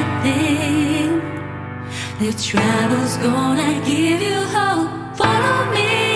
everything. The travels gonna give you hope. Follow me,